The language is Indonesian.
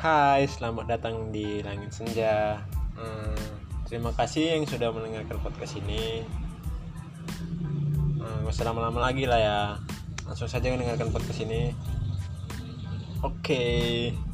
Hai, selamat datang di Langit Senja. Hmm, terima kasih yang sudah mendengarkan podcast ini. Eh, hmm, gak usah lama-lama lagi lah ya. Langsung saja mendengarkan podcast ini. Oke. Okay.